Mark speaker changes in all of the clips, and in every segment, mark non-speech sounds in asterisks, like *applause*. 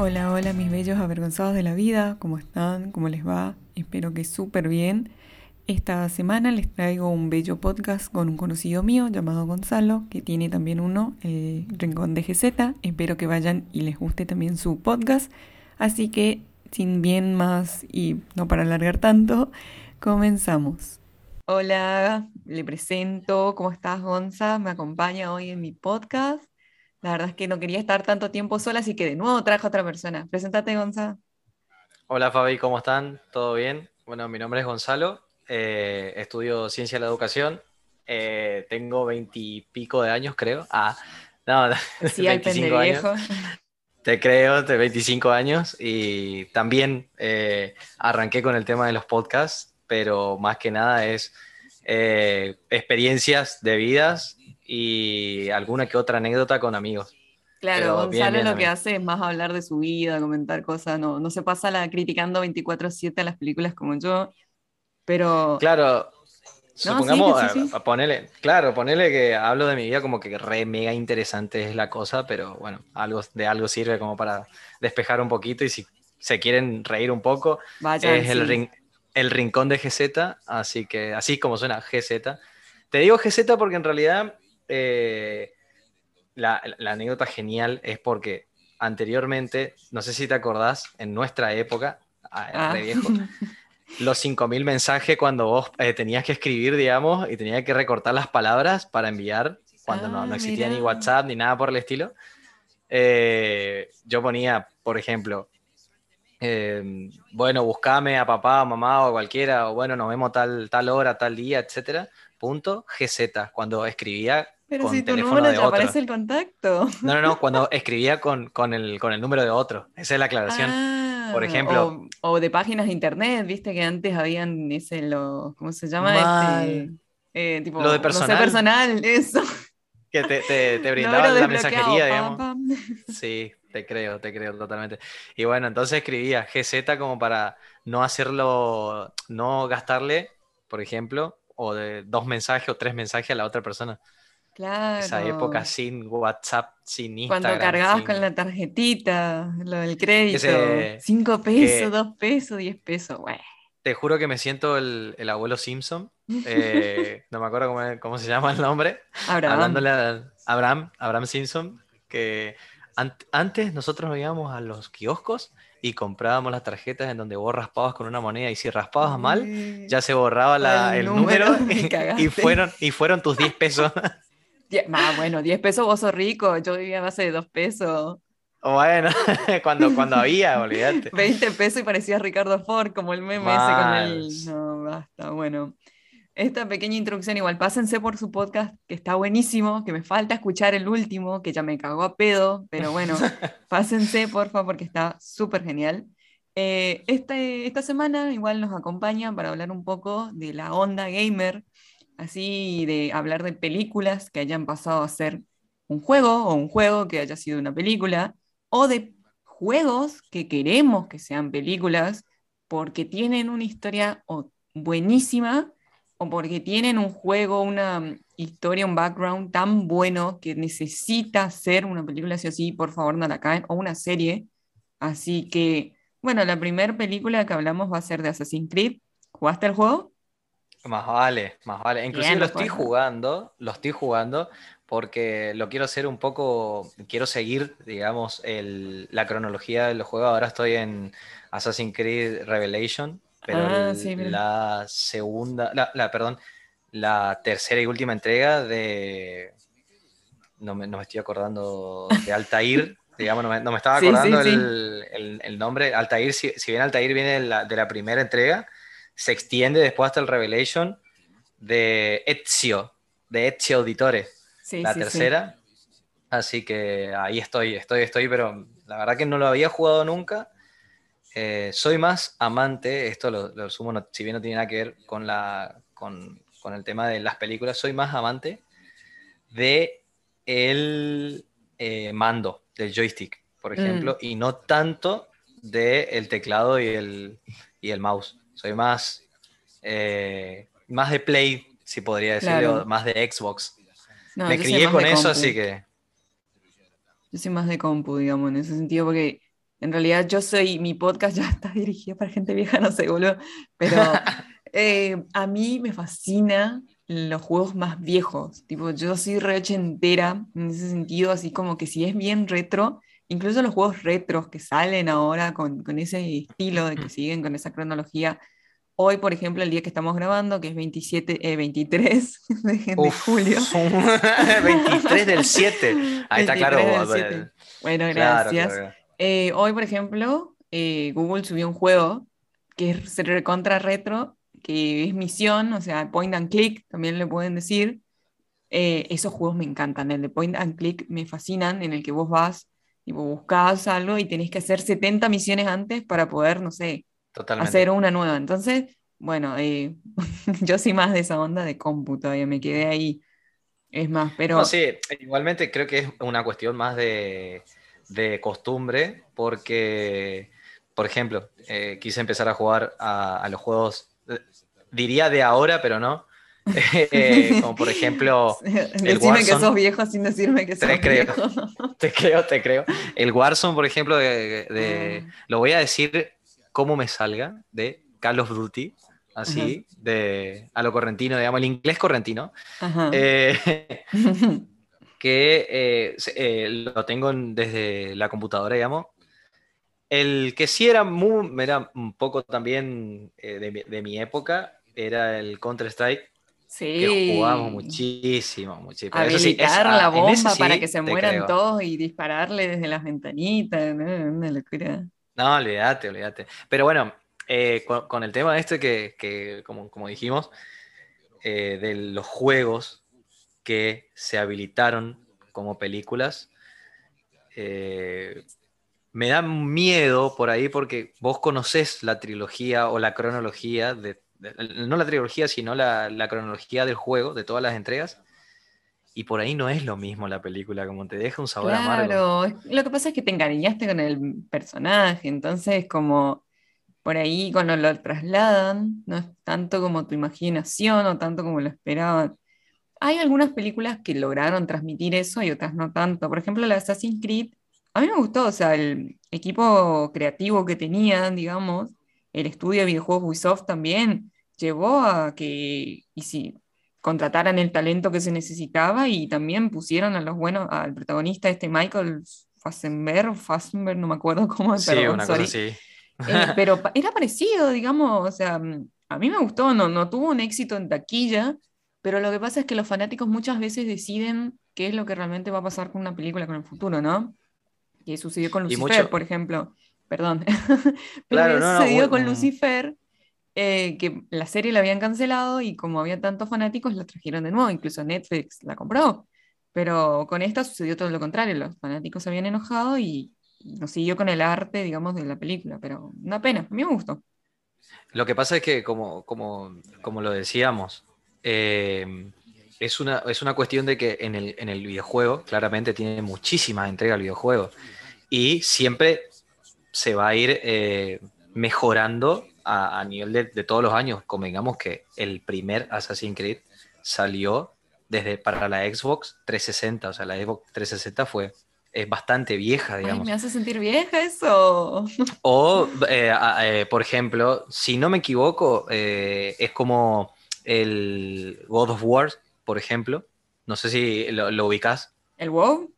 Speaker 1: Hola, hola mis bellos avergonzados de la vida, ¿cómo están? ¿Cómo les va? Espero que súper bien. Esta semana les traigo un bello podcast con un conocido mío llamado Gonzalo, que tiene también uno, el Rincón de GZ. Espero que vayan y les guste también su podcast. Así que, sin bien más y no para alargar tanto, comenzamos. Hola, le presento, ¿cómo estás Gonza? Me acompaña hoy en mi podcast. La verdad es que no quería estar tanto tiempo sola, así que de nuevo trajo a otra persona. Preséntate, Gonza.
Speaker 2: Hola, Fabi, ¿cómo están? ¿Todo bien? Bueno, mi nombre es Gonzalo, eh, estudio Ciencia de la Educación, eh, tengo veintipico de años, creo. Ah, no, *laughs*
Speaker 1: sí, 25 años.
Speaker 2: Te creo, de 25 años y también eh, arranqué con el tema de los podcasts, pero más que nada es experiencias de vidas y alguna que otra anécdota con amigos.
Speaker 1: Claro, Gonzalo lo que hace es más hablar de su vida, comentar cosas, no, no se pasa la criticando 24/7 a las películas como yo, pero...
Speaker 2: Claro, supongamos, A, ponerle, claro, ponerle que hablo de mi vida como que re mega interesante es la cosa, pero bueno, algo, de algo sirve como para despejar un poquito y si se quieren reír un poco, es el, el rincón de GZ, así que así como suena GZ. Te digo GZ porque en realidad eh, la, anécdota genial es porque anteriormente, no sé si te acordás, en nuestra época, ah, ah. viejo, *laughs* los 5.000 mensajes cuando vos eh, tenías que escribir, digamos, y tenías que recortar las palabras para enviar, cuando no, no, ah, existía ni WhatsApp ni nada por el estilo. Eh, yo ponía, por ejemplo, bueno, buscame a papá, mamá o cualquiera, o bueno, nos vemos tal, tal hora, tal día, etcétera, punto GZ, cuando escribía
Speaker 1: pero si tu número te aparece el contacto.
Speaker 2: No, no, no, *laughs* cuando escribía con, el, con el número de otro. Esa es la aclaración. Por ah, ejemplo.
Speaker 1: O, de páginas de internet, viste que antes habían ese, lo, ¿cómo se llama? Este, eh, tipo,
Speaker 2: lo de personal.
Speaker 1: No sé, personal, eso.
Speaker 2: Que te, te, te *laughs* brindaba la mensajería, digamos. *laughs* Sí, te creo, te creo totalmente. Y bueno, entonces escribía GZ como para no hacerlo, no gastarle, por ejemplo, o de dos mensajes o tres mensajes a la otra persona.
Speaker 1: Claro.
Speaker 2: Esa época sin WhatsApp, sin Instagram.
Speaker 1: Cuando cargabas con la tarjetita, lo del crédito. Cinco pesos, dos pesos, diez pesos.
Speaker 2: Te juro que me siento el, abuelo Simpson. Eh, *laughs* no me acuerdo cómo, se llama el nombre.
Speaker 1: Abraham.
Speaker 2: Hablándole a Abraham, Abraham Simpson, que antes nosotros íbamos a los kioscos y comprábamos las tarjetas en donde vos raspabas con una moneda y si raspabas mal, ya se borraba el, número, *laughs* *laughs* y, fueron, y fueron tus 10 pesos.
Speaker 1: Ah, bueno, 10 pesos vos sos rico, yo vivía a base de 2 pesos.
Speaker 2: Bueno, *laughs* cuando, cuando *laughs* había, olvídate.
Speaker 1: 20 pesos y parecía Ricardo Ford, como el meme ese con el... No, basta, bueno. Esta pequeña introducción, igual, pásense por su podcast, que está buenísimo, que me falta escuchar el último, que ya me cagó a pedo, pero bueno, *laughs* pásense, porfa, porque está súper genial. Eh, este, esta semana igual nos acompaña para hablar un poco de la onda gamer, así de hablar de películas que hayan pasado a ser un juego o un juego que haya sido una película, o de juegos que queremos que sean películas porque tienen una historia buenísima o porque tienen un juego, una historia, un background tan bueno que necesita ser una película así o así, por favor no la caen, o una serie. Así que, bueno, la primera película que hablamos va a ser de Assassin's Creed. ¿Jugaste el juego?
Speaker 2: Más vale, más vale. Inclusive lo estoy jugando, lo estoy jugando porque lo quiero hacer un poco, quiero seguir, digamos, la cronología del juego. Ahora estoy en Assassin's Creed Revelation, pero ah, la segunda, la, perdón, la tercera y última entrega de, no me, estoy acordando, de Altair, *laughs* digamos, no me, estaba acordando el, nombre. Altair, si, si bien Altair viene de la primera entrega, se extiende después hasta el Revelation de Ezio, de Ezio Auditore, la tercera. Así que ahí estoy, estoy, estoy, pero la verdad que no lo había jugado nunca. Eh, soy más amante, esto lo, sumo, si bien no tiene nada que ver con, la, con, el tema de las películas, soy más amante de el eh, mando, del joystick, por mm. ejemplo, y no tanto del teclado y el, y el mouse. Soy más, eh, más de Play, si podría decirlo, más de Xbox. Me crié con eso, así que.
Speaker 1: Yo soy más de compu, digamos, en ese sentido, porque En realidad yo soy, mi podcast ya *laughs* está dirigido para gente vieja, no sé, boludo, pero *laughs* eh, a mí me fascina los juegos más viejos, tipo, yo soy re ochentera en ese sentido, así como que si es bien retro, incluso los juegos retros que salen ahora con, con ese estilo de que siguen con esa cronología, Hoy, por ejemplo, el día que estamos grabando, que es 27, 23 *laughs* de, julio.
Speaker 2: 23 *laughs* del 7. Ahí está claro.
Speaker 1: Bueno, gracias. Eh, hoy, por ejemplo, eh, Google subió un juego que es recontra retro, que es misión, o sea, point and click, también le pueden decir. Eh, esos juegos me encantan. El de point and click me fascinan, en el que vos vas y buscas algo y tenés que hacer 70 misiones antes para poder, no sé, hacer una nueva. Entonces, bueno, eh, *laughs* yo sí más de esa onda de cómputo, ya me quedé ahí. Es más, pero...
Speaker 2: No, sí, igualmente creo que es una cuestión más de, costumbre, porque, por ejemplo, eh, quise empezar a jugar a, los juegos, eh, diría de ahora, pero no. *laughs* como por ejemplo.
Speaker 1: Decime que sos viejo sin decirme que sos te creo,
Speaker 2: viejo. *laughs* Te creo, te creo. El Warzone, por ejemplo, de, ah. lo voy a decir cómo me salga, de Call of Duty, así, de, a lo correntino, digamos, el inglés correntino, eh, *laughs* que eh, eh, lo tengo desde la computadora, digamos. El que sí era, muy, era un poco también de, mi época era el Counter-Strike.
Speaker 1: Sí.
Speaker 2: Que jugábamos muchísimo, muchísimo.
Speaker 1: Habilitar la bomba para que se mueran todos y dispararle desde las ventanitas, una locura.
Speaker 2: No, olvídate, olvídate. Pero bueno, eh, con, el tema este que, como, dijimos, eh, de los juegos que se habilitaron como películas, eh, me da miedo por ahí porque vos conocés la trilogía o la cronología, de, no la trilogía, sino la, cronología del juego, de todas las entregas. Y por ahí no es lo mismo la película, como te deja un sabor amargo.
Speaker 1: Claro, lo que pasa es que te encariñaste con el personaje, entonces como por ahí cuando lo trasladan, no es tanto como tu imaginación o tanto como lo esperaban. Hay algunas películas que lograron transmitir eso y otras no tanto. Por ejemplo, la Assassin's Creed, a mí me gustó, o sea, el equipo creativo que tenían, digamos, el estudio de videojuegos Ubisoft también llevó a que, y sí, contrataran el talento que se necesitaba y también pusieron a los buenos, al protagonista este Michael Fassbender, Fassbender, no me acuerdo cómo
Speaker 2: es, sí, una cosa así. Eh,
Speaker 1: pero era parecido, digamos, o sea, mm, a mí me gustó, no, no tuvo un éxito en taquilla, pero lo que pasa es que los fanáticos muchas veces deciden qué es lo que realmente va a pasar con una película con el futuro, ¿no? Que sucedió con Lucifer, por ejemplo. Perdón. *laughs* pero claro, sucedió con Lucifer eh, que la serie la habían cancelado y como había tantos fanáticos la trajeron de nuevo, incluso Netflix la compró. Pero con esta sucedió todo lo contrario, los fanáticos se habían enojado y, no siguió con el arte, digamos, de la película, pero una pena, a mí me gustó.
Speaker 2: Lo que pasa es que, como, como, como lo decíamos, eh, es, una, es una cuestión de que en el, en el videojuego, claramente tiene muchísimas entregas al videojuego, y siempre se va a ir eh, mejorando a, nivel de, todos los años. Convengamos que el primer Assassin's Creed salió desde para la Xbox 360, o sea, la Xbox 360 fue es bastante vieja, digamos.
Speaker 1: me hace sentir vieja eso. *laughs*
Speaker 2: O, eh, eh, por ejemplo, si no me equivoco, eh, es como el God of War, por ejemplo. No sé si lo, lo ubicas.
Speaker 1: ¿El WoW?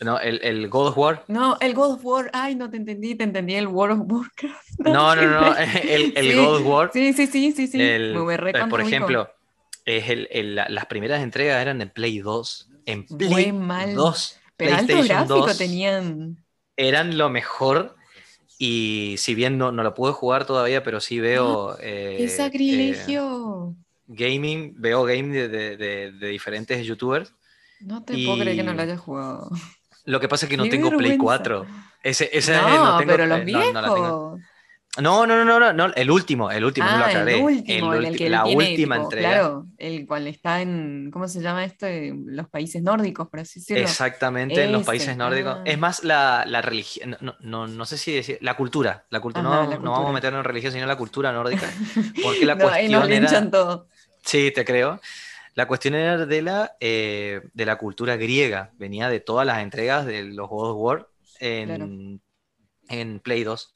Speaker 2: No, el, el, God of War.
Speaker 1: No, el God of War. Ay, no te entendí, te entendí el World of Warcraft. *laughs*
Speaker 2: No, no, no, *laughs* el, el God of War.
Speaker 1: Sí, sí, sí, sí, sí.
Speaker 2: por ejemplo, es el, las primeras entregas eran en Play 2. En Play mal. 2.
Speaker 1: Pero alto gráfico tenían.
Speaker 2: Eran lo mejor. Y si bien no, no lo pude jugar todavía, pero sí veo. ¡Qué
Speaker 1: eh, sacrilegio!
Speaker 2: Eh, gaming, veo gaming de, de, de diferentes youtubers
Speaker 1: no te puedo creer que no lo hayas jugado.
Speaker 2: Lo que pasa es que no tengo Play 4. Ese, ese
Speaker 1: no, pero los viejos.
Speaker 2: No, no, no, no, no, el último, el último, no lo ah, aclaré.
Speaker 1: El último, el, que la última entrega. Claro, el cual está en, ¿cómo se llama esto? Los países nórdicos, por así decirlo.
Speaker 2: Exactamente, en los países nórdicos. Ah. Es más la, la religión, no, no, no, sé si decir, la cultura, la cultura, no, no, vamos a meternos en religión, sino la cultura nórdica. *laughs* Porque la cuestión
Speaker 1: era... todo.
Speaker 2: Sí, te creo. La cuestión era de la, eh, de la cultura griega, venía de todas las entregas de los God of War en, en Play 2.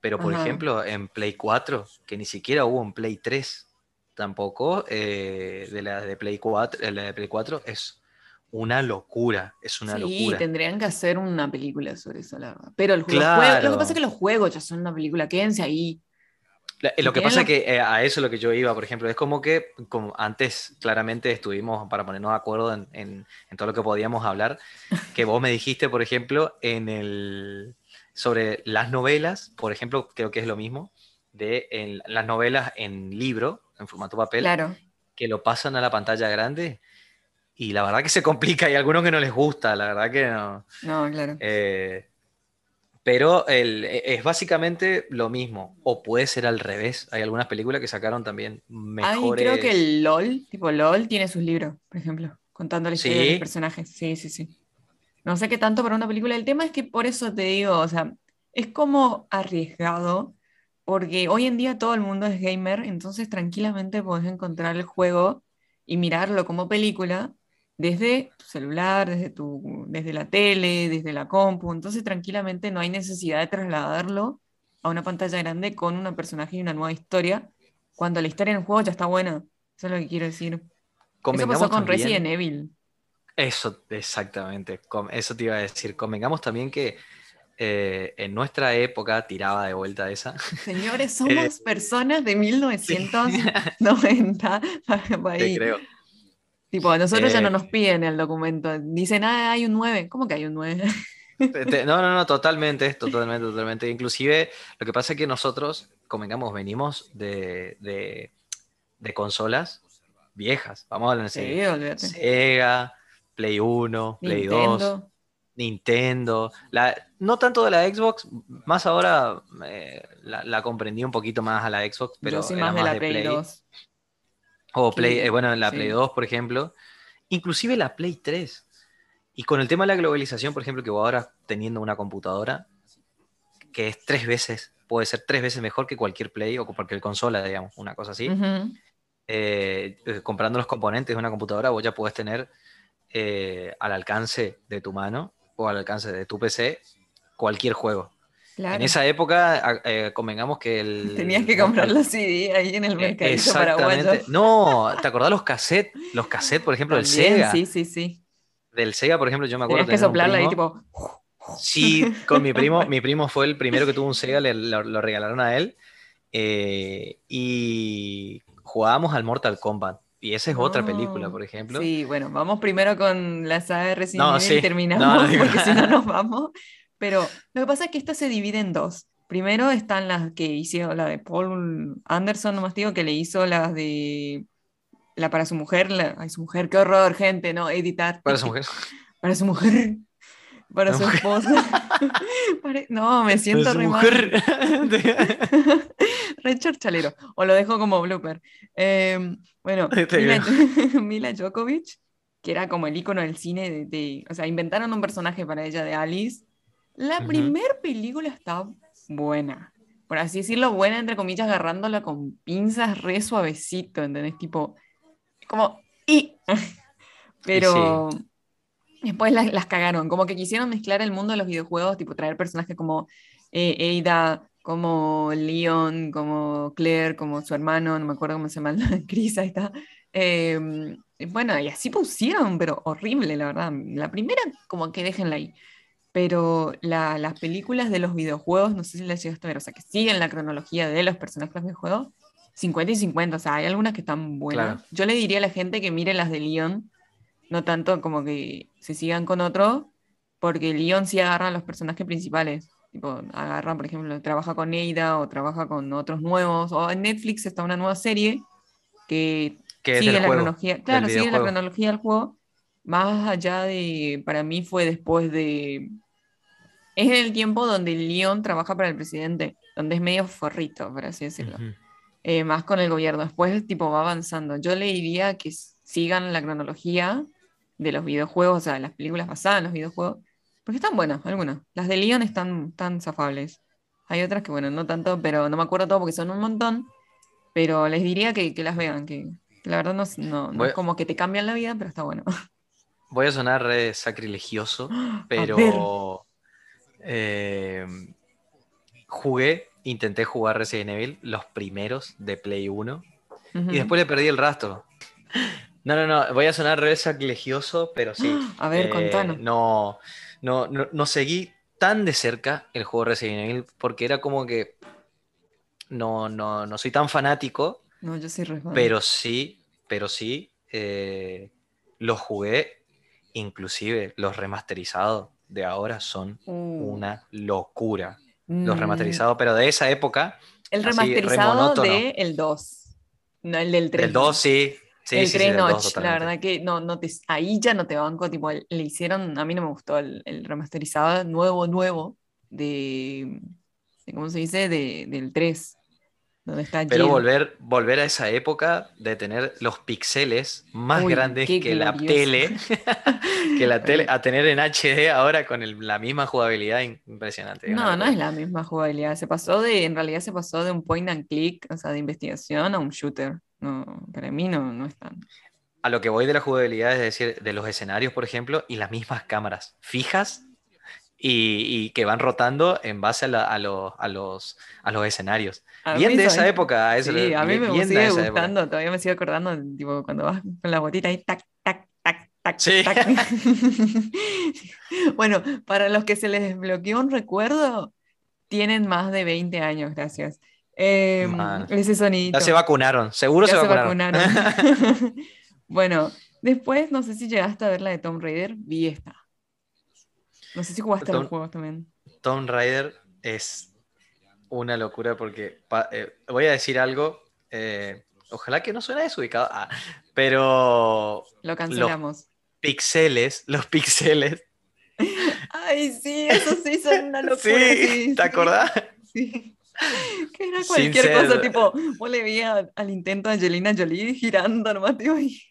Speaker 2: Pero, por ejemplo, en Play 4, que ni siquiera hubo en Play 3 tampoco, eh, de la de Play 4, la de Play 4 es una locura, es una sí,
Speaker 1: tendrían que hacer una película sobre eso, la verdad. Pero el juego, lo que pasa es que los juegos ya son una película, quédense ahí.
Speaker 2: Lo que pasa es que eh, a eso es lo que yo iba, por ejemplo, es como que como antes claramente estuvimos para ponernos de acuerdo en, en, todo lo que podíamos hablar, que vos me dijiste, por ejemplo, en el, sobre las novelas, por ejemplo, creo que es lo mismo, de en, las novelas en libro, en formato papel, que lo pasan a la pantalla grande y la verdad que se complica, hay algunos que no les gusta, la verdad que no.
Speaker 1: No, claro.
Speaker 2: Eh, pero el, e, es básicamente lo mismo, o puede ser al revés. Hay algunas películas que sacaron también mejores.
Speaker 1: Ay, creo que el LOL, tipo LOL, tiene sus libros, por ejemplo, contando la historia de los personajes. Sí, sí, sí. No sé qué tanto para una película. El tema es que por eso te digo, o sea, es como arriesgado, porque hoy en día todo el mundo es gamer, entonces tranquilamente puedes encontrar el juego y mirarlo como película desde tu celular, desde, tu, desde la tele, desde la compu. Entonces tranquilamente no hay necesidad de trasladarlo a una pantalla grande con un personaje y una nueva historia, cuando la historia en el juego ya está buena. Eso es lo que quiero decir. Eso pasó con Resident Evil.
Speaker 2: Eso, exactamente. Eso te iba a decir. Convengamos también que eh, en nuestra época tiraba de vuelta esa.
Speaker 1: Señores, *laughs* somos eh, personas de 1990. *laughs*
Speaker 2: Te creo.
Speaker 1: Tipo, a nosotros ya no eh, nos piden el documento. Dicen, ah, hay un 9. ¿Cómo que hay un 9?
Speaker 2: No, no, no, totalmente, totalmente, totalmente. Inclusive, lo que pasa es que nosotros, convengamos, venimos de, de, consolas viejas. Vamos a hablar en Sega, Play 1, Play 2, Nintendo. La, no tanto de la Xbox, más ahora eh, la, comprendí un poquito más a la Xbox, pero
Speaker 1: Yo más, de la Play 2.
Speaker 2: O Play, eh, bueno, la Play 2, por ejemplo. Inclusive la Play 3. Y con el tema de la globalización, por ejemplo, que vos ahora teniendo una computadora que es tres veces, puede ser tres veces mejor que cualquier Play o cualquier consola, digamos, una cosa así. Eh, eh, comprando los componentes de una computadora, vos ya puedes tener al alcance de tu mano o al alcance de tu PC cualquier juego. En esa época, eh, convengamos que el.
Speaker 1: Tenías que comprar los CD ahí en el eh, mercadito paraguayo.
Speaker 2: No, ¿te acordás los cassettes? Los cassettes, por ejemplo, del Sega.
Speaker 1: Sí, sí, sí.
Speaker 2: Del Sega, por ejemplo, yo me acuerdo.
Speaker 1: Tenías que soplarla ahí, tipo.
Speaker 2: Sí, con mi primo. *laughs* Mi primo fue el primero que tuvo un Sega, le, lo, regalaron a él. Eh, y jugábamos al Mortal Kombat. Y esa es otra película, por ejemplo.
Speaker 1: Sí, bueno, vamos primero con la saga de Resident Evil y terminamos, porque si no nos vamos. Pero lo que pasa es que esta se divide en dos. Primero están las que hicieron, la de Paul Anderson, nomás digo, que le hizo las de. La para su mujer, la, ay, su mujer, qué horror, gente, ¿no? Editar.
Speaker 2: Para su *laughs* mujer.
Speaker 1: Para su mujer. Para su esposa. *laughs* no, me siento re mujer. *laughs* re charchalero. O lo dejo como blooper. Em, bueno, Mila, Mila, Djokovic, que era como el icono del cine de, de, O sea, inventaron un personaje para ella de Alice la primera película está buena. Por así decirlo, buena, entre comillas, agarrándola con pinzas re suavecito, ¿entendés? Tipo, como, y. *laughs* Pero después las, cagaron. Como que quisieron mezclar el mundo de los videojuegos, tipo traer personajes como eh, Ada, como Leon, como Claire, como su hermano, no me acuerdo cómo se llama, Chris, ahí está. Em, bueno, y así pusieron, pero horrible, la verdad. La primera, como que déjenla ahí pero las películas de los videojuegos, no sé si las llegaste a ver, o sea, que siguen la cronología de los personajes del juego, 50 y 50, o sea, hay algunas que están buenas. Yo le diría a la gente que mire las de Leon, no tanto como que se sigan con otro, porque Leon sí agarra a los personajes principales. Tipo, agarra, por ejemplo, trabaja con Neida o trabaja con otros nuevos, o en Netflix está una nueva serie que, sigue la cronología, claro, sigue la cronología del juego, más allá de, para mí fue después de es el tiempo donde León trabaja para el presidente, donde es medio forrito, por así decirlo. Eh, más con el gobierno. Después, tipo, va avanzando. Yo le diría que sigan la cronología de los videojuegos, o sea, las películas basadas en los videojuegos, porque están buenas, algunas. Las de Leon están tan zafables. Hay otras que, bueno, no tanto, pero no me acuerdo todo porque son un montón. Pero les diría que, las vean, que la verdad no, no, es como que te cambian la vida, pero está bueno.
Speaker 2: Voy a sonar sacrilegioso, *gasps* pero eh, jugué, intenté jugar Resident Evil, los primeros de Play 1, y después le perdí el rastro. No, no, no, voy a sonar re saclegioso, pero sí. *gasps*
Speaker 1: A ver, contanos.
Speaker 2: No, no, no, no seguí tan de cerca el juego Resident Evil porque era como que no, no, no soy tan fanático.
Speaker 1: No, yo soy
Speaker 2: Pero sí, pero sí, eh, los jugué, inclusive los remasterizados de ahora son uh. una locura. Los mm. remasterizados, pero de esa época.
Speaker 1: El remasterizado de el 2. No, el del 3.
Speaker 2: El 2, sí.
Speaker 1: Sí, el sí, 3 Notch, la verdad que no, no te, ahí ya no te banco, tipo, le hicieron, a mí no me gustó el, el remasterizado nuevo, nuevo, de, ¿cómo se dice? De, del 3.
Speaker 2: Pero volver, volver a esa época de tener los píxeles más grandes *laughs* que la tele, que la tele, a tener en HD ahora con la misma jugabilidad impresionante.
Speaker 1: No, no es la misma jugabilidad. Se pasó de, en realidad se pasó de un point and click, o sea, de investigación a un shooter. No, para mí no, no es tan.
Speaker 2: A lo que voy de la jugabilidad es decir, de los escenarios, por ejemplo, y las mismas cámaras fijas y, que van rotando en base a, los, a, los, a los escenarios. bien de esa época. Eso,
Speaker 1: sí, a mí me sigue gustando, todavía me sigo acordando, tipo, cuando vas con la botita ahí, tac, tac, tac, tac, sí. tac. *laughs* bueno, para los que se les desbloqueó un recuerdo, tienen más de 20 años, gracias. Eh, ese sonido.
Speaker 2: Ya se vacunaron, seguro se, vacunaron. *laughs* *laughs*
Speaker 1: bueno, después, no sé si llegaste a ver la de Tom Raider, vi esta. No sé si jugaste los juegos también.
Speaker 2: Tomb Raider es una locura porque eh, voy a decir algo. Eh, ojalá que no suene desubicado. Ah, pero.
Speaker 1: Lo cancelamos. Los
Speaker 2: pixeles, los pixeles. *laughs*
Speaker 1: Ay, sí, eso sí son una *laughs* locura.
Speaker 2: Sí, ¿te acordás?
Speaker 1: Sí. Que era cualquier cosa, tipo, vos le veías al intento de Angelina Jolie girando nomás, tío, y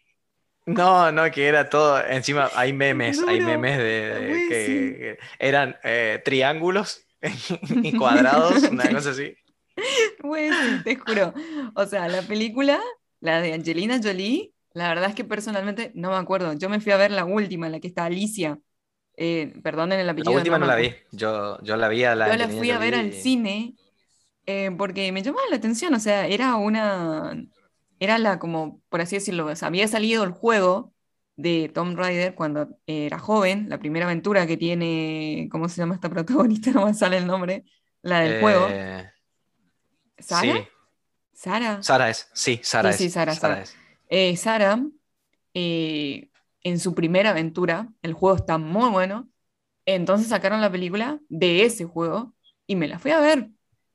Speaker 2: no, no, que era todo. Encima hay *laughs* memes, hay memes de, que, eran eh, triángulos *laughs* y cuadrados, *laughs* una cosa así.
Speaker 1: Bueno, te juro. O sea, la película, la de Angelina Jolie, la verdad es que personalmente no me acuerdo. Yo me fui a ver la última, la que está Alicia. Eh, perdonen el apellido.
Speaker 2: La última no, la vi. Yo, yo la vi a la.
Speaker 1: Yo la fui a ver al cine eh, porque me llamaba la atención. O sea, era una era la como, por así decirlo, había salido el juego de Tom Raider cuando era joven, la primera aventura que tiene, ¿cómo se llama esta protagonista? *laughs* No me sale el nombre, la del juego. Eh, ¿Sara? ¿Sara?
Speaker 2: Sara es, sí, Sara
Speaker 1: sí, es. Sí, Sara, Sara, eh, Sara eh, en su primera aventura, el juego está muy bueno, entonces sacaron la película de ese juego y me la fui a ver.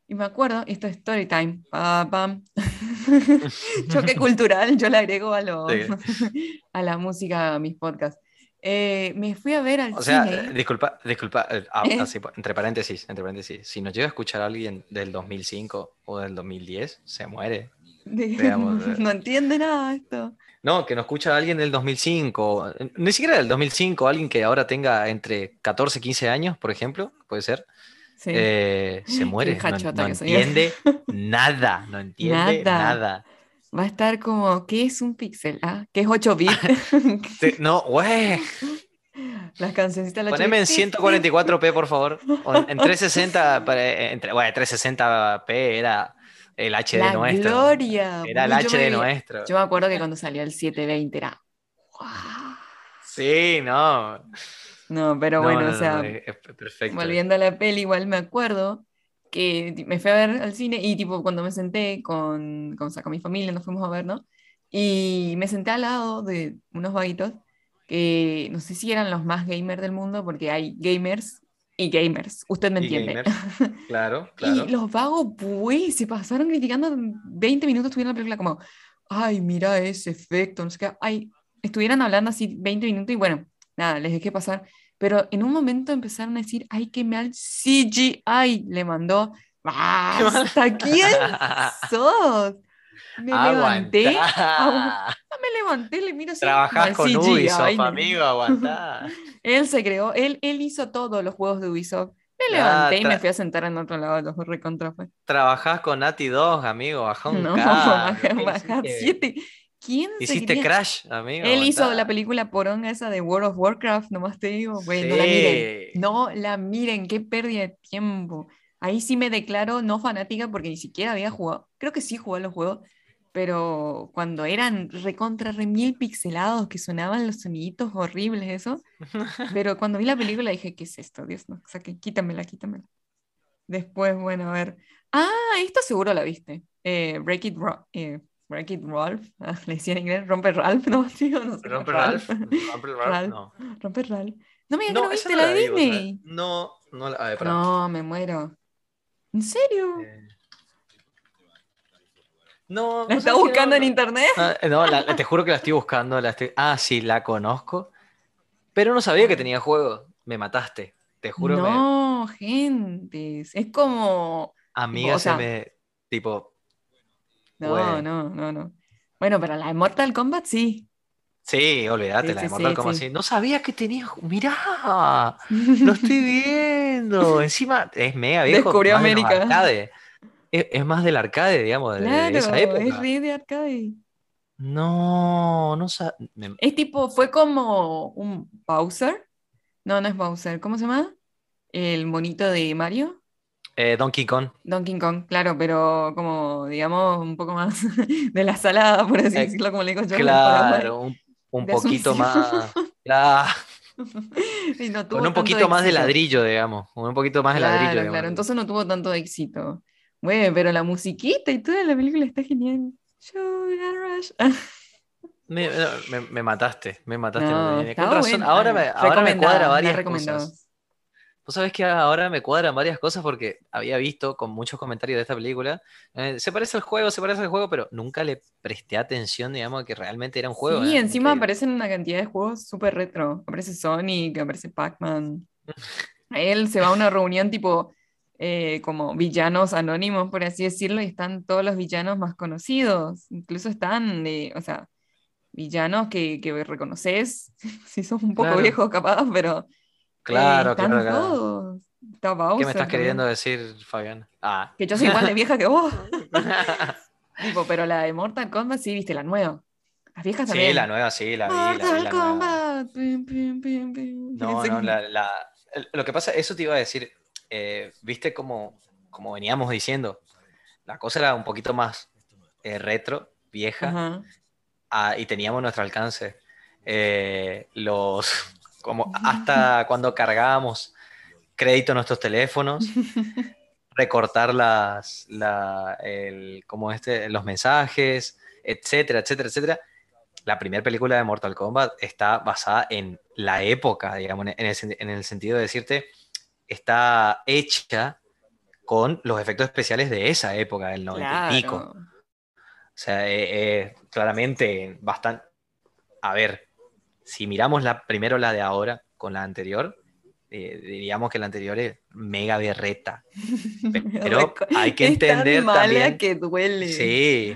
Speaker 1: Y me acuerdo, esto es story time. pam. *laughs* *laughs* Choque cultural, yo le agrego a, lo, *laughs* a la música a mis podcasts. Eh, me fui a ver al
Speaker 2: o sea, disculpa, disculpa, eh, ah, ¿Eh? entre paréntesis, entre paréntesis, si nos llega a escuchar a alguien del 2005 o del 2010, se muere. *laughs*
Speaker 1: no entiende nada esto.
Speaker 2: No, que nos escucha alguien del 2005, ni siquiera del 2005, alguien que ahora tenga entre 14 y 15 años, por ejemplo, puede ser. Eh, se *laughs* muere. *laughs* No, entiende nada, no entiende nada.
Speaker 1: Va a estar como, ¿qué es un píxel? ¿Ah? ¿Qué es 8 bits? *laughs*
Speaker 2: no, güey.
Speaker 1: Las cancioncitas
Speaker 2: Poneme en 144p, por favor. en 360, eh, entre, bueno, 360p era el HD la nuestro.
Speaker 1: Gloria.
Speaker 2: Era el HD nuestro.
Speaker 1: Yo me acuerdo que cuando salió el 720 era.
Speaker 2: Sí, no.
Speaker 1: No, pero bueno, o sea, volviendo a la peli, igual me acuerdo que me fui a ver al cine y tipo cuando me senté con, con, con mi familia, nos fuimos a ver, ¿no? Y me senté al lado de unos vaguitos que no sé si eran los más gamers del mundo, porque hay gamers y gamers, usted me entiende.
Speaker 2: Claro, *laughs* claro.
Speaker 1: Y los vagos, pues, se pasaron criticando 20 minutos, tuvieron la película como, ay, mira ese efecto, no sé qué, ay, estuvieran hablando así 20 minutos y bueno, nada, les dejé pasar. Pero en un momento empezaron a decir, ay, qué mal CGI le mandó. ¿Hasta quién *laughs* sos? Me levanté, me levanté, le miro.
Speaker 2: Trabajás con Ubisoft, amigo, aguantá. *laughs*
Speaker 1: él se creó, él, él hizo todos los juegos de Ubisoft. Me levanté y me fui a sentar en otro lado de los recontra.
Speaker 2: Trabajás con Nati 2, amigo, bajó un
Speaker 1: No, *laughs* bajá, bajá siete. ¿Quién
Speaker 2: Hiciste Crash, amigo.
Speaker 1: Él hizo la película poronga esa de World of Warcraft, nomás te digo. Güey, no la miren. No la miren, qué pérdida de tiempo. ahí sí me declaro no fanática porque ni siquiera había jugado, creo que sí jugué los juegos, pero cuando eran recontra re mil pixelados, que sonaban los soniditos horribles, eso. *laughs* Pero cuando vi la película dije, ¿qué es esto? Dios, no, o sea, que quítamela, quítamela. Después, bueno, a ver. Ah, esto seguro la viste. Eh, Break It, eh, Break It Ralph, *laughs* ah, le decía en inglés, Romper Ralph, no, *laughs* tío, no sé.
Speaker 2: Romper Ralph, Romper Ralph, no.
Speaker 1: Romper Ralph. No me digas no, que no viste la, de Disney.
Speaker 2: no, no la.
Speaker 1: no, me muero. ¿En serio? Eh,
Speaker 2: no,
Speaker 1: ¿La está buscando en internet?
Speaker 2: Ah, no, *laughs* te juro que la estoy buscando. La Ah, sí, la conozco. Pero no sabía que tenía juego. Me mataste. Te juro.
Speaker 1: No, gente. Es como.
Speaker 2: Amiga, se me. Tipo.
Speaker 1: No, no, no, no. Bueno, pero la de Mortal Kombat sí.
Speaker 2: Sí, olvídate, la de Mortal Kombat sí. No sabía que tenía. Mirá, *laughs* lo estoy viendo. Encima es mega viejo.
Speaker 1: Descubrió América
Speaker 2: es, más del arcade, digamos, de, esa época.
Speaker 1: Es re de arcade.
Speaker 2: No, no sé.
Speaker 1: Es tipo, fue como un Bowser. No, no es Bowser. ¿Cómo se llama? El monito de Mario.
Speaker 2: Eh, Donkey Kong.
Speaker 1: Donkey Kong, claro, pero como, digamos, un poco más *laughs* de la salada, por así eh, decirlo, como le digo yo.
Speaker 2: Claro, un, poquito más. *laughs* Claro. Con un poquito más de ladrillo, digamos. Con un poquito más de ladrillo.
Speaker 1: Claro, entonces no tuvo tanto éxito. Bueno, pero la musiquita y toda la película está genial. *laughs*
Speaker 2: Me, me, mataste, me mataste. ahora me, ahora me cuadra varias cosas. Vos sabés que ahora me cuadran varias cosas porque había visto con muchos comentarios de esta película. Eh, se parece al juego, se parece al juego, pero nunca le presté atención, digamos, que realmente era un juego.
Speaker 1: Sí, ¿eh? encima aparecen una cantidad de juegos súper retro. Aparece Sonic, aparece Pac-Man. *laughs* Él se va a una reunión tipo eh, como villanos anónimos, por así decirlo, y están todos los villanos más conocidos. Incluso están, eh, o sea, villanos que, que reconoces, *laughs* si sos un poco viejo capaz, pero
Speaker 2: claro,
Speaker 1: eh, están todos.
Speaker 2: ¿Qué me estás queriendo decir, Fabián?
Speaker 1: Ah. Que yo soy igual de vieja que vos. *laughs* tipo, pero la de Mortal Kombat sí, viste, la nueva. Las viejas también.
Speaker 2: Sí, la nueva sí, la vi. Mortal la Kombat. no, no, la, la, lo que pasa, eso te iba a decir, eh, viste como, como veníamos diciendo, la cosa era un poquito más eh, retro, vieja, ah, y teníamos nuestro alcance. Eh, los, como hasta cuando cargábamos crédito en nuestros teléfonos, *laughs* recortar las, como este, los mensajes, etcétera, etcétera, etcétera. La primera película de Mortal Kombat está basada en la época, digamos, en el, en el sentido de decirte, está hecha con los efectos especiales de esa época, del 90 y pico. O sea, eh, eh, claramente bastante... A ver, si miramos la, primero la de ahora con la anterior, eh, diríamos que la anterior es mega berreta. *laughs* Pero hay que entender también...
Speaker 1: que duele.
Speaker 2: Sí,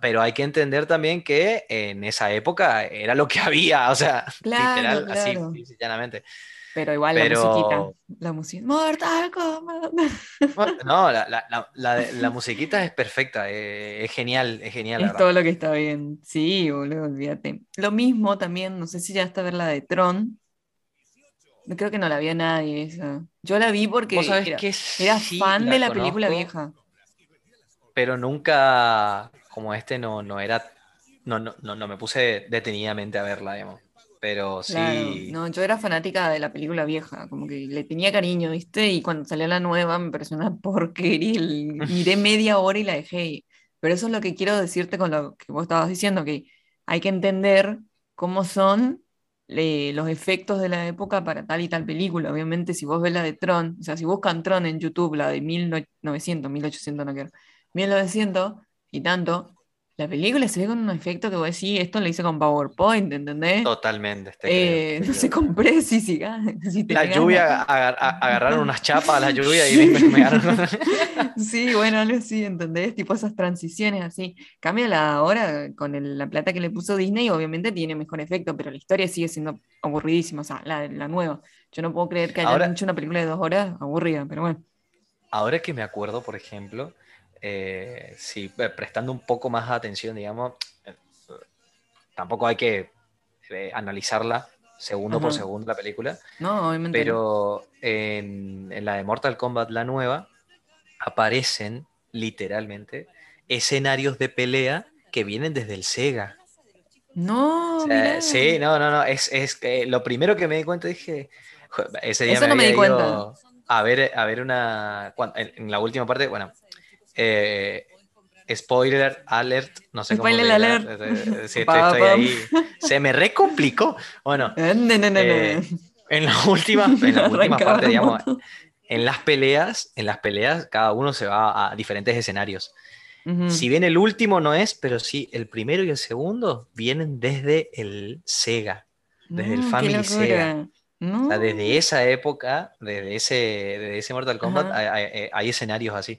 Speaker 2: pero hay que entender también que en esa época era lo que había, o sea, literal, así, llanamente.
Speaker 1: Pero igual la musiquita. La música. Mortal Kombat. *laughs*
Speaker 2: No, la, la, la, la musiquita es perfecta. Eh, es genial, es genial.
Speaker 1: Es todo lo que está bien. Sí, boludo, olvídate. Lo mismo también, no sé si ya está a ver la de Tron. Creo que no la vio nadie esa. Yo la vi porque era, fan de la película vieja.
Speaker 2: Pero nunca, como este, no, no era. No, no, no, no me puse detenidamente a verla, digamos pero sí.
Speaker 1: No, yo era fanática de la película vieja, como que le tenía cariño, ¿viste? Y cuando salió la nueva me pareció una *laughs* porquería. Miré *laughs* media hora y la dejé. Pero eso es lo que quiero decirte con lo que vos estabas diciendo, que hay que entender cómo son los efectos de la época para tal y tal película. Obviamente, si vos ves la de Tron, o sea, si buscan Tron en YouTube, la de 1900, 1800, no quiero, 1900 y tanto, la película se ve con un efecto que vos decís, esto lo hice con PowerPoint, ¿entendés?
Speaker 2: Totalmente.
Speaker 1: Eh, *laughs* no se compré si, *laughs* si,
Speaker 2: La lluvia, *laughs* agarraron unas chapas a la lluvia y me, me
Speaker 1: Sí, bueno, algo así, ¿entendés? Tipo esas transiciones así. Cambia la ahora con la plata que le puso Disney, obviamente tiene mejor efecto, pero la historia sigue siendo aburridísima, o sea, la, la nueva. Yo no puedo creer que hayan hecho una película de dos horas aburrida, pero bueno.
Speaker 2: Ahora que me acuerdo, por ejemplo, eh, sí, eh, prestando un poco más atención, digamos, eh, tampoco hay que analizarla segundo por segundo la película.
Speaker 1: No, obviamente.
Speaker 2: Pero en, la de Mortal Kombat, la nueva, aparecen literalmente escenarios de pelea que vienen desde el Sega.
Speaker 1: No.
Speaker 2: sí, no, no, no. Es, es lo primero que me di cuenta dije. Ese día
Speaker 1: Eso no me di cuenta.
Speaker 2: A ver, a ver una. En la última parte, bueno. Eh, spoiler alert, no sé
Speaker 1: spoiler cómo alert.
Speaker 2: Sí, estoy, estoy ahí. Se me recomplicó. Bueno, *laughs* eh, en la última, en la *laughs* última parte, digamos, en las peleas, en las peleas, cada uno se va a diferentes escenarios. Si bien el último no es, pero sí el primero y el segundo vienen desde el Sega, desde el Family Sega. desde esa época, desde ese, desde ese Mortal Kombat, hay, escenarios así.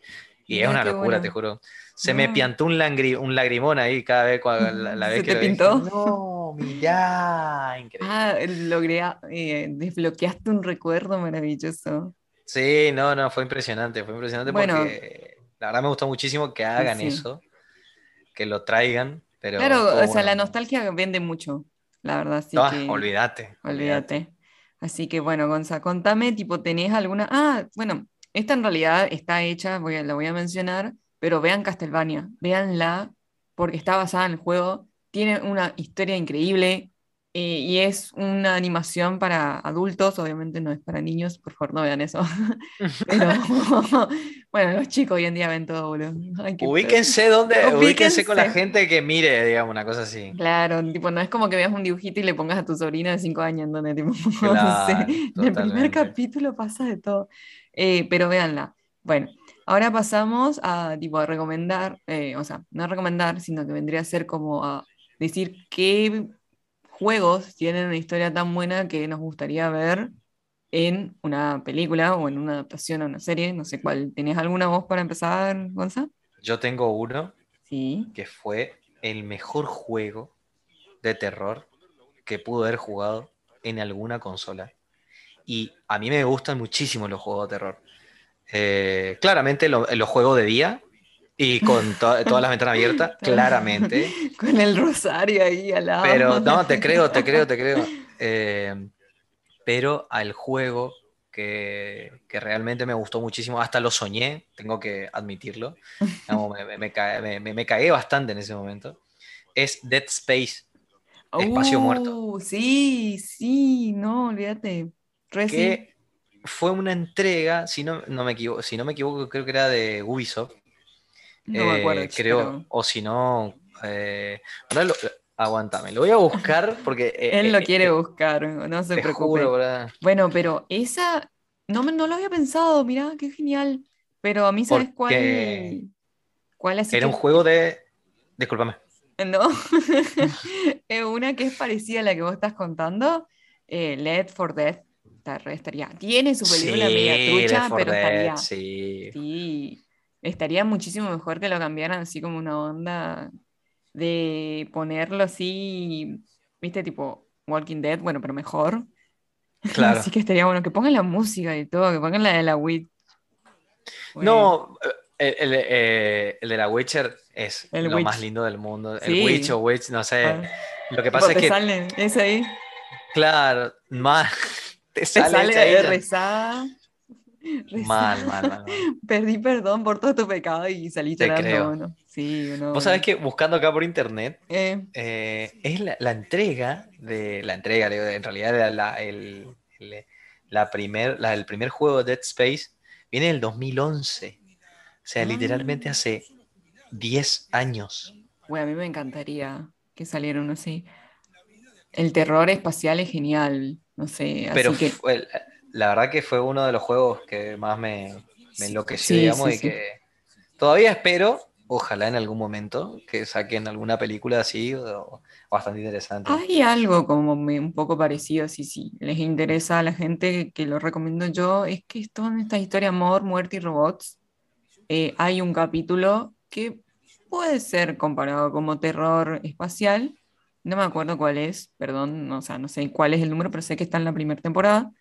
Speaker 2: Y es una locura, te juro. Se me piantó un, un lagrimón ahí cada vez cuando *laughs* la, vez que
Speaker 1: te pintó?
Speaker 2: No, mirá, increíble.
Speaker 1: Ah, logré, eh, desbloqueaste un recuerdo maravilloso.
Speaker 2: Sí, no, no, fue impresionante, fue impresionante porque la verdad me gustó muchísimo que hagan eso, que lo traigan, pero...
Speaker 1: Claro, o sea, la nostalgia vende mucho, la verdad, sí
Speaker 2: ah, olvídate.
Speaker 1: Olvídate. Así que bueno, Gonza, contame, tipo, ¿tenés alguna...? Ah, bueno, esta en realidad está hecha, voy la voy a mencionar, pero vean Castlevania, véanla, porque está basada en el juego, tiene una historia increíble, eh, y es una animación para adultos, obviamente no es para niños, por favor no vean eso. *laughs* Pero *laughs* bueno, los chicos hoy en día ven todo, boludo.
Speaker 2: ubíquense donde, ubíquense. con la gente que mire, digamos, una cosa así.
Speaker 1: Claro, tipo, no es como que veas un dibujito y le pongas a tu sobrina de 5 años en donde tipo, *laughs* en el primer capítulo pasa de todo. Eh, pero véanla. Bueno, ahora pasamos a tipo a recomendar, eh, o sea, no a recomendar, sino que vendría a ser como a decir qué juegos tienen una historia tan buena que nos gustaría ver en una película o en una adaptación a una serie. No sé cuál. ¿Tenés alguna voz para empezar, Gonza?
Speaker 2: Yo tengo uno
Speaker 1: sí.
Speaker 2: que fue el mejor juego de terror que pudo haber jugado en alguna consola. Y a mí me gustan muchísimo los juegos de terror. Eh, claramente los juegos de día y con todas las ventanas abiertas, *laughs* claramente.
Speaker 1: Con el rosario ahí al lado.
Speaker 2: Pero no, *laughs* te creo, te creo, te creo. Eh, pero al juego que, que, realmente me gustó muchísimo, hasta lo soñé, tengo que admitirlo. me, me, me, cagué bastante en ese momento. Es Dead Space. Espacio Muerto.
Speaker 1: Uh, sí, sí, no, olvídate.
Speaker 2: Que fue una entrega, si no, no me equivoco, si no me equivoco, creo que era de Ubisoft
Speaker 1: no me acuerdo. Eh,
Speaker 2: creo, o si no, eh, aguántame, lo voy a buscar porque...
Speaker 1: Eh, Él lo quiere buscar, no se preocupe. bueno, pero esa, no, no lo había pensado, mirá, qué genial. Pero a mí, ¿sabes cuál? ¿Cuál
Speaker 2: Era un juego de... Discúlpame.
Speaker 1: No, *laughs* es una que es parecida a la que vos estás contando, Led for Death. Estaría, tiene su película media trucha, pero estaría.
Speaker 2: Sí.
Speaker 1: sí estaría muchísimo mejor que lo cambiaran así como una onda de ponerlo así, viste, tipo Walking Dead, bueno, pero mejor. *laughs*
Speaker 2: Claro.
Speaker 1: así que estaría bueno que pongan la música y todo, que pongan la de la Witch.
Speaker 2: No, eh, eh, el, de la Witcher es lo más lindo del mundo. El Witch o Witch, no sé. Ah. Lo que pasa es que.
Speaker 1: Sale, es ahí.
Speaker 2: Claro, más.
Speaker 1: Te sale, sale *laughs* rezada.
Speaker 2: Mal, mal, mal, *laughs*
Speaker 1: Perdí perdón por todo tu pecado y salí Te
Speaker 2: creo.
Speaker 1: Sí,
Speaker 2: Vos sabés que buscando acá por internet
Speaker 1: eh.
Speaker 2: Eh, es la, entrega de la entrega, en realidad la, el, la primer, el primer juego de Dead Space viene del 2011. O sea, literalmente ah. hace 10 años.
Speaker 1: Bueno, a mí me encantaría que saliera uno así. El terror espacial es genial, no sé.
Speaker 2: Pero
Speaker 1: que
Speaker 2: la verdad que fue uno de los juegos que más me, enloqueció, digamos, y que todavía espero, ojalá en algún momento, que saquen alguna película así, bastante interesante.
Speaker 1: Hay algo como un poco parecido, si sí, les interesa a la gente, que lo recomiendo yo, es que esto en esta historia Amor, Muerte y Robots, eh, hay un capítulo que puede ser comparado como terror espacial, no me acuerdo cuál es, perdón, o sea, no sé cuál es el número, pero sé que está en la primera temporada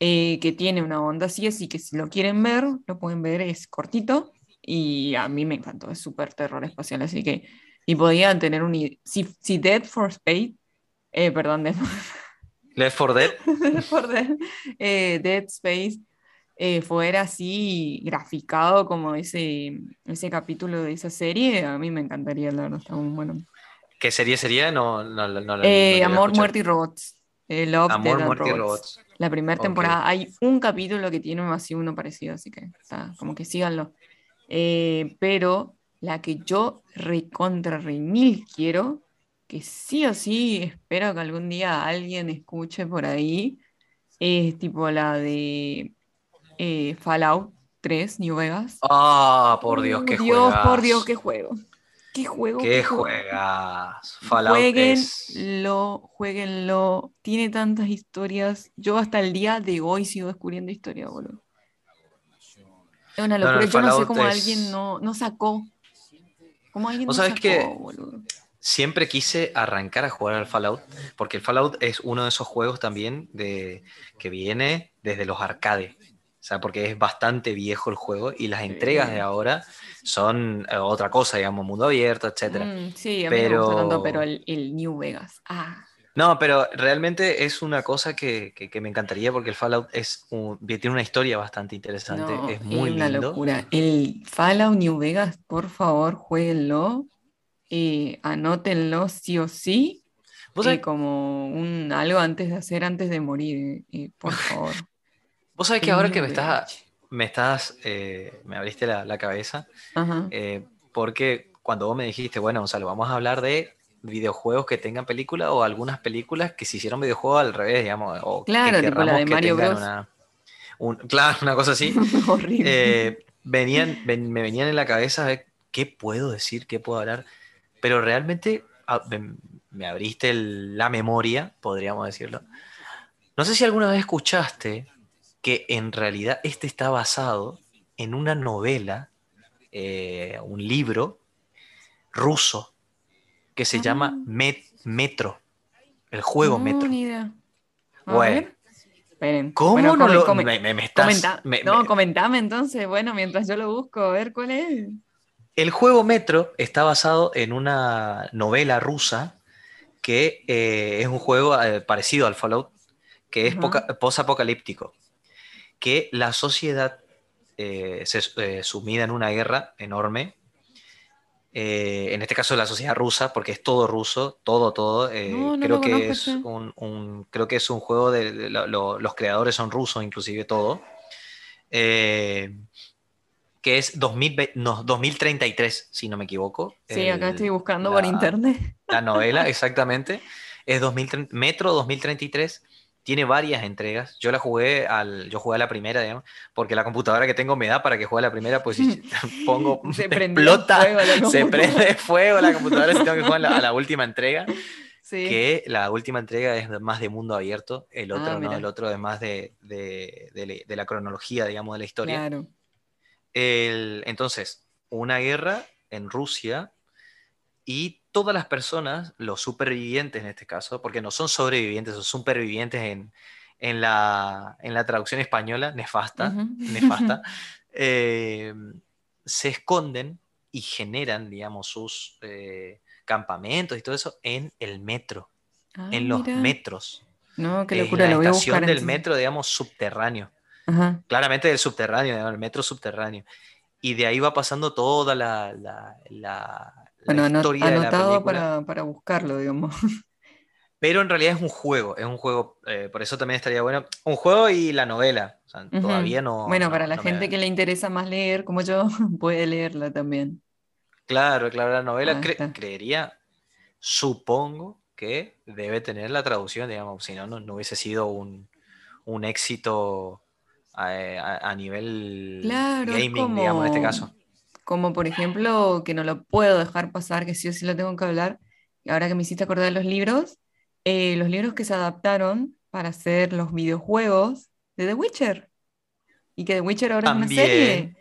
Speaker 1: eh, que tiene una onda así, así que si lo quieren ver, lo pueden ver, es cortito y a mí me encantó, es súper terror espacial, así que, y podían tener un, si, si Dead for Spade, eh, perdón, Dead *laughs*
Speaker 2: Left for Dead.
Speaker 1: Dead, for Dead, eh, Dead Space, eh, fuera así graficado como ese, ese capítulo de esa serie, a mí me encantaría, la verdad, está muy bueno.
Speaker 2: ¿Qué serie sería? No, no, no,
Speaker 1: eh, Amor, Muerte y Robots. Eh, Love, Amor, Muerte y Robots. La primera temporada. Hay un capítulo que tiene así uno parecido, así que está, como que síganlo. pero la que yo recontra re mil quiero, que sí o sí espero que algún día alguien escuche por ahí, es tipo la de eh, Fallout 3, New Vegas.
Speaker 2: Ah, por Dios, qué
Speaker 1: Dios, por Dios, qué juego. Qué juego.
Speaker 2: Qué, juegas. Fallout
Speaker 1: jueguenlo, jueguenlo. Tiene tantas historias. Yo hasta el día de hoy sigo descubriendo historias, boludo. Es una locura. Yo no sé cómo alguien no, no sacó. ¿Cómo alguien no sabes sacó, que boludo?
Speaker 2: Siempre quise arrancar a jugar al Fallout, porque el Fallout es uno de esos juegos también de, que viene desde los arcades. O sea, porque es bastante viejo el juego y las entregas de ahora son eh, otra cosa, digamos, mundo abierto, etc.
Speaker 1: Mm, sí, a mí pero... me gusta tanto, pero el, New Vegas. Ah.
Speaker 2: No, pero realmente es una cosa que, que, me encantaría porque el Fallout es tiene una historia bastante interesante. es muy una
Speaker 1: locura. El Fallout New Vegas, por favor, jueguenlo. y anótenlo sí o sí. ¿Vos como un algo antes de hacer, antes de morir, eh, por favor.
Speaker 2: Vos sabés que ahora que me estás, me estás, eh, me abriste la, cabeza, eh, porque cuando vos me dijiste, bueno, Gonzalo, vamos a hablar de videojuegos que tengan película o algunas películas que se hicieron videojuegos al revés, digamos, o
Speaker 1: claro,
Speaker 2: que
Speaker 1: la de Mario Bros.
Speaker 2: claro, una cosa así. *laughs* Horrible. Eh, venían, me venían en la cabeza a ver qué puedo decir, qué puedo hablar, pero realmente me, abriste la memoria, podríamos decirlo. No sé si alguna vez escuchaste que en realidad este está basado en una novela, eh, un libro ruso que se llama ah. Metro, el juego Metro. Bueno. ¿Cómo no lo me, estás,
Speaker 1: no, comentame entonces, bueno, mientras yo lo busco, a ver cuál es.
Speaker 2: El juego Metro está basado en una novela rusa que eh, es un juego eh, parecido al Fallout, que es post-apocalíptico que la sociedad eh, se eh, sumida en una guerra enorme, eh, en este caso la sociedad rusa, porque es todo ruso, todo, todo. creo, que es un, creo que es un juego de, los creadores son rusos, inclusive todo. que es 2033, si no me equivoco.
Speaker 1: Sí, acá estoy buscando por internet.
Speaker 2: La novela, exactamente. Es 2030, Metro 2033 tiene varias entregas. Yo la jugué al, yo jugué a la primera, digamos, porque la computadora que tengo me da para que juegue a la primera, pues si *laughs* pongo, *laughs* se *laughs* explota, se prende fuego la computadora si tengo que jugar a la, última entrega. Que la última entrega es más de mundo abierto, el otro ah, no, el otro es más de, de, de, la cronología, digamos, de la historia. Claro. El, entonces, una guerra en Rusia y todas las personas, los supervivientes en este caso, porque no son sobrevivientes, son supervivientes en, en, la, en la, traducción española, nefasta, nefasta *laughs* eh, se esconden y generan, digamos, sus eh, campamentos y todo eso en el metro, ah, en los metros.
Speaker 1: No, qué locura,
Speaker 2: la estación del metro, digamos, subterráneo. Claramente del subterráneo, digamos, el metro subterráneo. Y de ahí va pasando toda la, la
Speaker 1: bueno, anotado para, buscarlo, digamos. *laughs*
Speaker 2: Pero en realidad es un juego, es un juego, eh, por eso también estaría bueno. Un juego y la novela. Todavía no.
Speaker 1: Bueno, para la gente que le interesa más leer, como yo, *laughs* puede leerla también.
Speaker 2: Claro, claro, la novela creería, supongo que debe tener la traducción, digamos, si no, no, hubiese sido un, éxito eh, a, nivel gaming, digamos, en este caso
Speaker 1: como por ejemplo, que no lo puedo dejar pasar, que sí o sí lo tengo que hablar, y ahora que me hiciste acordar de los libros, eh, los libros que se adaptaron para hacer los videojuegos de The Witcher, y que The Witcher ahora es una serie.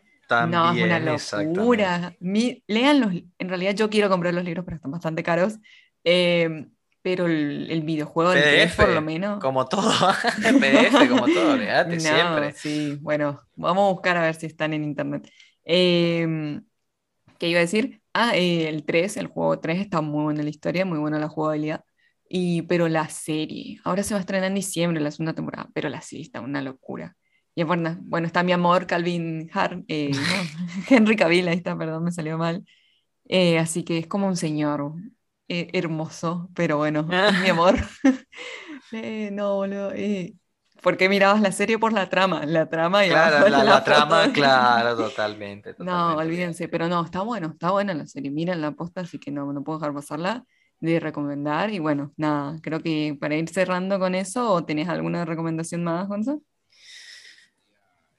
Speaker 1: no, es una locura. lean en realidad yo quiero comprar los libros, pero están bastante caros. Eh, pero el, videojuego PDF, por lo menos.
Speaker 2: Como todo, *laughs* PDF, como todo, *laughs* no, siempre.
Speaker 1: Sí, bueno, vamos a buscar a ver si están en internet. Eh, ¿Qué iba a decir? Ah, eh, el 3, el juego 3 está muy buena la historia, muy buena la jugabilidad. Y, pero la serie, ahora se va a estrenar en diciembre la segunda temporada, pero la serie está una locura. Y bueno, bueno, está mi amor, Calvin eh, *laughs* Henry Cavill, ahí está, perdón, me salió mal. Eh, así que es como un señor eh, hermoso, pero bueno, es mi amor. *laughs* *laughs* no, boludo. ¿Por qué mirabas la serie por la trama? La trama y
Speaker 2: Claro, *laughs* la, trama, claro, *laughs* totalmente,
Speaker 1: No, olvídense, pero no, está bueno, está buena la serie. Miren la posta, así que no, no puedo dejar pasarla de recomendar. Y bueno, nada, creo que para ir cerrando con eso, ¿o tenés alguna recomendación más, Gonzalo?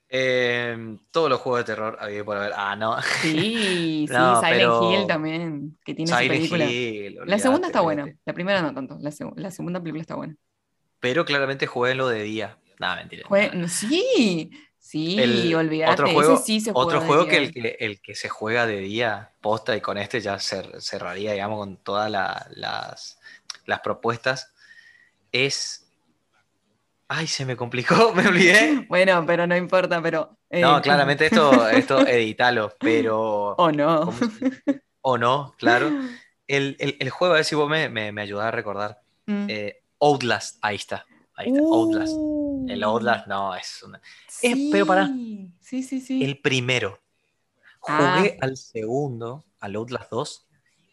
Speaker 2: Em, todos los juegos de terror había por haber. Ah, no.
Speaker 1: Sí, *laughs* sí, Silent Hill también, que tiene Silent película. Hill, la segunda está buena, la primera no tanto, la, segunda película está buena.
Speaker 2: Pero claramente lo de día. Nada, mentira.
Speaker 1: Sí, sí, olvídate.
Speaker 2: Otro juego, sí se otro juego que, el que el que se juega de día, posta, y con este ya cerraría, digamos, con todas las, las propuestas, es Ay, se me complicó, *laughs* me olvidé.
Speaker 1: bueno, pero no importa, pero.
Speaker 2: Eh, no, claramente esto, esto *laughs* editalo, pero.
Speaker 1: O no.
Speaker 2: O no, claro. El, juego, a ver si vos me, me, ayudás a recordar. Mm. Eh, Outlast, ahí está. Ahí está, Outlast. El uh. Outlast, no, es una. pero para.
Speaker 1: Sí, sí, sí.
Speaker 2: El primero. Jugué ah. al segundo, al Outlast 2,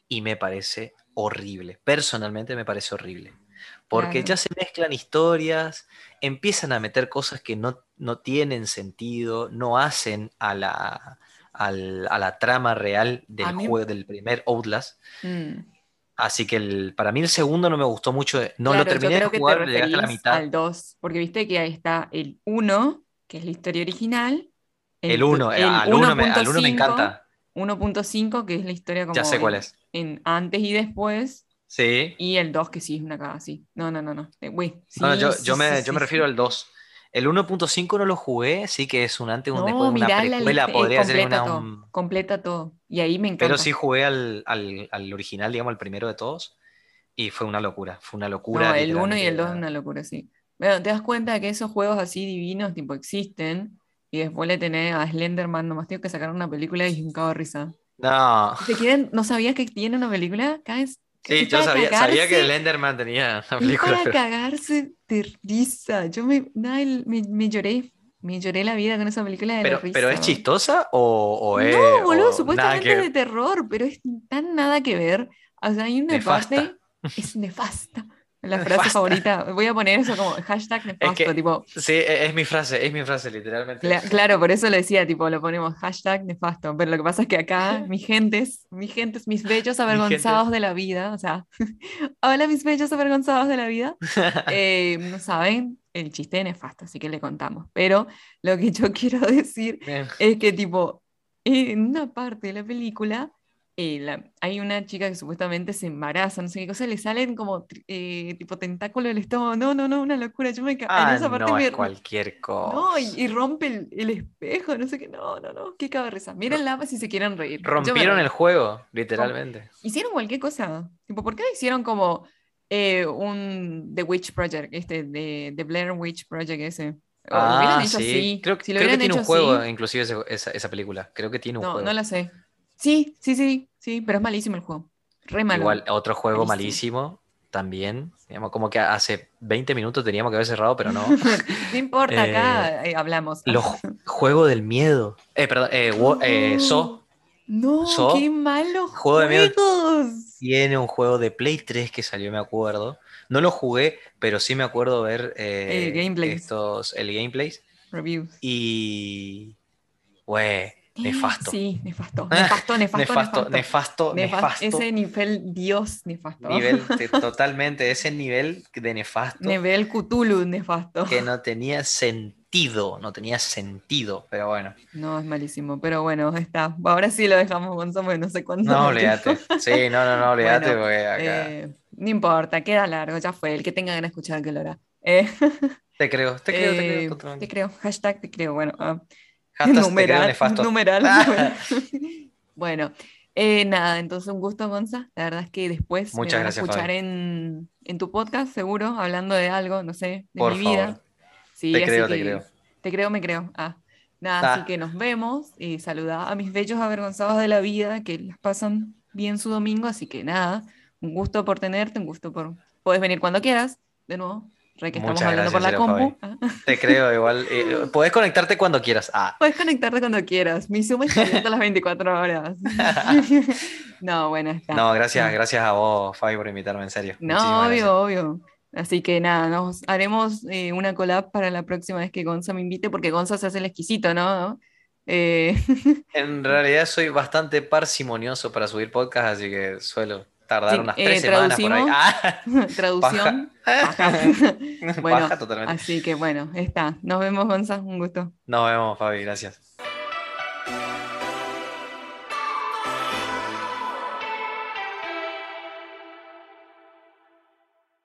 Speaker 2: y me parece horrible. Personalmente me parece horrible. Porque ya se mezclan historias, empiezan a meter cosas que no, no tienen sentido, no hacen a la, a la trama real del juego, del primer Outlast. Mm. Así que el, para mí el segundo no me gustó mucho. No lo terminé de jugar, llegué a la mitad.
Speaker 1: Al 2, porque viste que ahí está el 1, que es la historia original.
Speaker 2: El 1, al 1 me, me, encanta.
Speaker 1: 1.5, que es la historia como
Speaker 2: ya sé cuál es.
Speaker 1: en antes y después.
Speaker 2: Sí.
Speaker 1: Y el 2, que sí es una caga, sí. No, no, no, no. Eh,
Speaker 2: no yo, yo, me, yo me refiero al 2. El 1.5 no lo jugué, sí que es un antes y un después, una precuela, podría ser una...
Speaker 1: Todo, Completa todo. Y ahí me encanta.
Speaker 2: Pero sí jugué al, al, al, original, digamos, el primero de todos. Y fue una locura, fue una locura.
Speaker 1: No, el 1 y el 2 es una locura, sí. Bueno, te das cuenta que esos juegos así divinos, tipo, existen. Y después le tenés a Slenderman, nomás tengo que sacar una película y un cago de risa.
Speaker 2: No.
Speaker 1: ¿Te quieren, ¿No sabías que tiene una película? Caes
Speaker 2: Sí, yo sabía, sabía, que Lenderman tenía *laughs* una película.
Speaker 1: para cagarse de risa. Yo me, me, lloré. Me lloré la vida con esa película de
Speaker 2: pero,
Speaker 1: risa.
Speaker 2: ¿Pero es chistosa o, es.?
Speaker 1: No, boludo, supuestamente de terror, pero es tan nada que ver. O sea, hay una parte. *laughs* Es nefasta. La *laughs* frase favorita. Voy a poner eso como hashtag nefasto, tipo.
Speaker 2: Sí, e, es mi frase, es mi frase, literalmente.
Speaker 1: claro, por eso lo decía, tipo, lo ponemos hashtag nefasto. Pero lo que pasa es que acá, *laughs* mis gentes, mis gentes, mis bellos avergonzados de la vida, o sea, *laughs* hola mis bellos avergonzados de la vida, eh, no saben el chiste de nefasto, así que le contamos. Pero lo que yo quiero decir es que, tipo, en una parte de la película eh, hay una chica que supuestamente se embaraza, no sé qué cosa, le salen como eh, tipo tentáculo del estómago. No, no, no, una locura. Yo me
Speaker 2: ah, en esa parte no, cualquier cosa.
Speaker 1: No, y, rompe el, espejo, no sé qué. No, no, no, qué cabeza. Mírenla si se quieren reír.
Speaker 2: Rompieron el juego, literalmente.
Speaker 1: Hicieron cualquier cosa. Tipo, ¿por qué hicieron como eh, un The Witch Project, este, de, The Blair Witch Project ese?
Speaker 2: Ah, sí. Creo, que tiene un juego, inclusive esa, esa, película. Creo que tiene un juego.
Speaker 1: No, no la sé. Sí, sí, sí, sí, pero es malísimo el juego. Re malo.
Speaker 2: Igual, otro juego malísimo, también. Digamos, como que hace 20 minutos teníamos que haber cerrado, pero no. *laughs*
Speaker 1: no importa, acá eh, eh, hablamos.
Speaker 2: Los juegos del miedo. Eh, perdón, eh, So.
Speaker 1: No, qué malo
Speaker 2: juego de miedo. Tiene un juego de Play 3 que salió, me acuerdo. No lo jugué, pero sí me acuerdo ver el gameplay. estos, el gameplay.
Speaker 1: Reviews.
Speaker 2: Y. Güey *laughs* Nefasto.
Speaker 1: Sí, *laughs* nefasto. Nefasto,
Speaker 2: nefasto, nefasto, nefasto,
Speaker 1: Ese nivel Dios nefasto.
Speaker 2: Nivel, *laughs* totalmente, ese nivel de nefasto.
Speaker 1: Nivel Cthulhu nefasto.
Speaker 2: Que no tenía sentido, no tenía sentido, pero bueno.
Speaker 1: No, es malísimo, pero bueno, está. Ahora sí lo dejamos, Gonzalo, no sé cuándo.
Speaker 2: No, olvídate. Sí, no, no, no, olvídate porque acá...
Speaker 1: Eh, no importa, queda largo, ya fue. El que tenga ganas de escuchar que lo hará. Eh,
Speaker 2: te creo, te creo, te
Speaker 1: creo. Te creo, hashtag te creo, bueno. Uh,
Speaker 2: numeral,
Speaker 1: numeral, *laughs* bueno, eh, nada, entonces un gusto, Gonza. La verdad es que después
Speaker 2: Muchas me a
Speaker 1: escuchar en, tu podcast, seguro, hablando de algo, no sé, de mi vida.
Speaker 2: Sí, te creo, te creo.
Speaker 1: Te creo, me creo. Ah, nada, así que nos vemos y saluda a mis bellos avergonzados de la vida que les pasan bien su domingo. Así que nada, un gusto por tenerte, un gusto por. Puedes venir cuando quieras, de nuevo. Re que estamos hablando por la compu.
Speaker 2: Te creo igual. Eh, podés conectarte cuando quieras. Ah. *laughs*
Speaker 1: Puedes conectarte cuando quieras. Mi Zoom está abierto las 24 horas. *laughs* no, bueno, está.
Speaker 2: No, gracias, gracias a vos, Fabi, por invitarme, en serio.
Speaker 1: No, obvio, obvio. Así que nada, nos haremos eh, una collab para la próxima vez que Gonza me invite, porque Gonza se hace el exquisito, ¿no?
Speaker 2: Eh... *laughs* En realidad soy bastante parsimonioso para subir podcast, así que suelo tardar unas tres eh, semanas por ahí. Ah, *laughs*
Speaker 1: traducción. *laughs* bueno, totalmente. Así que bueno, está. Nos vemos, Gonza. Un gusto.
Speaker 2: Nos vemos, Fabi. Gracias.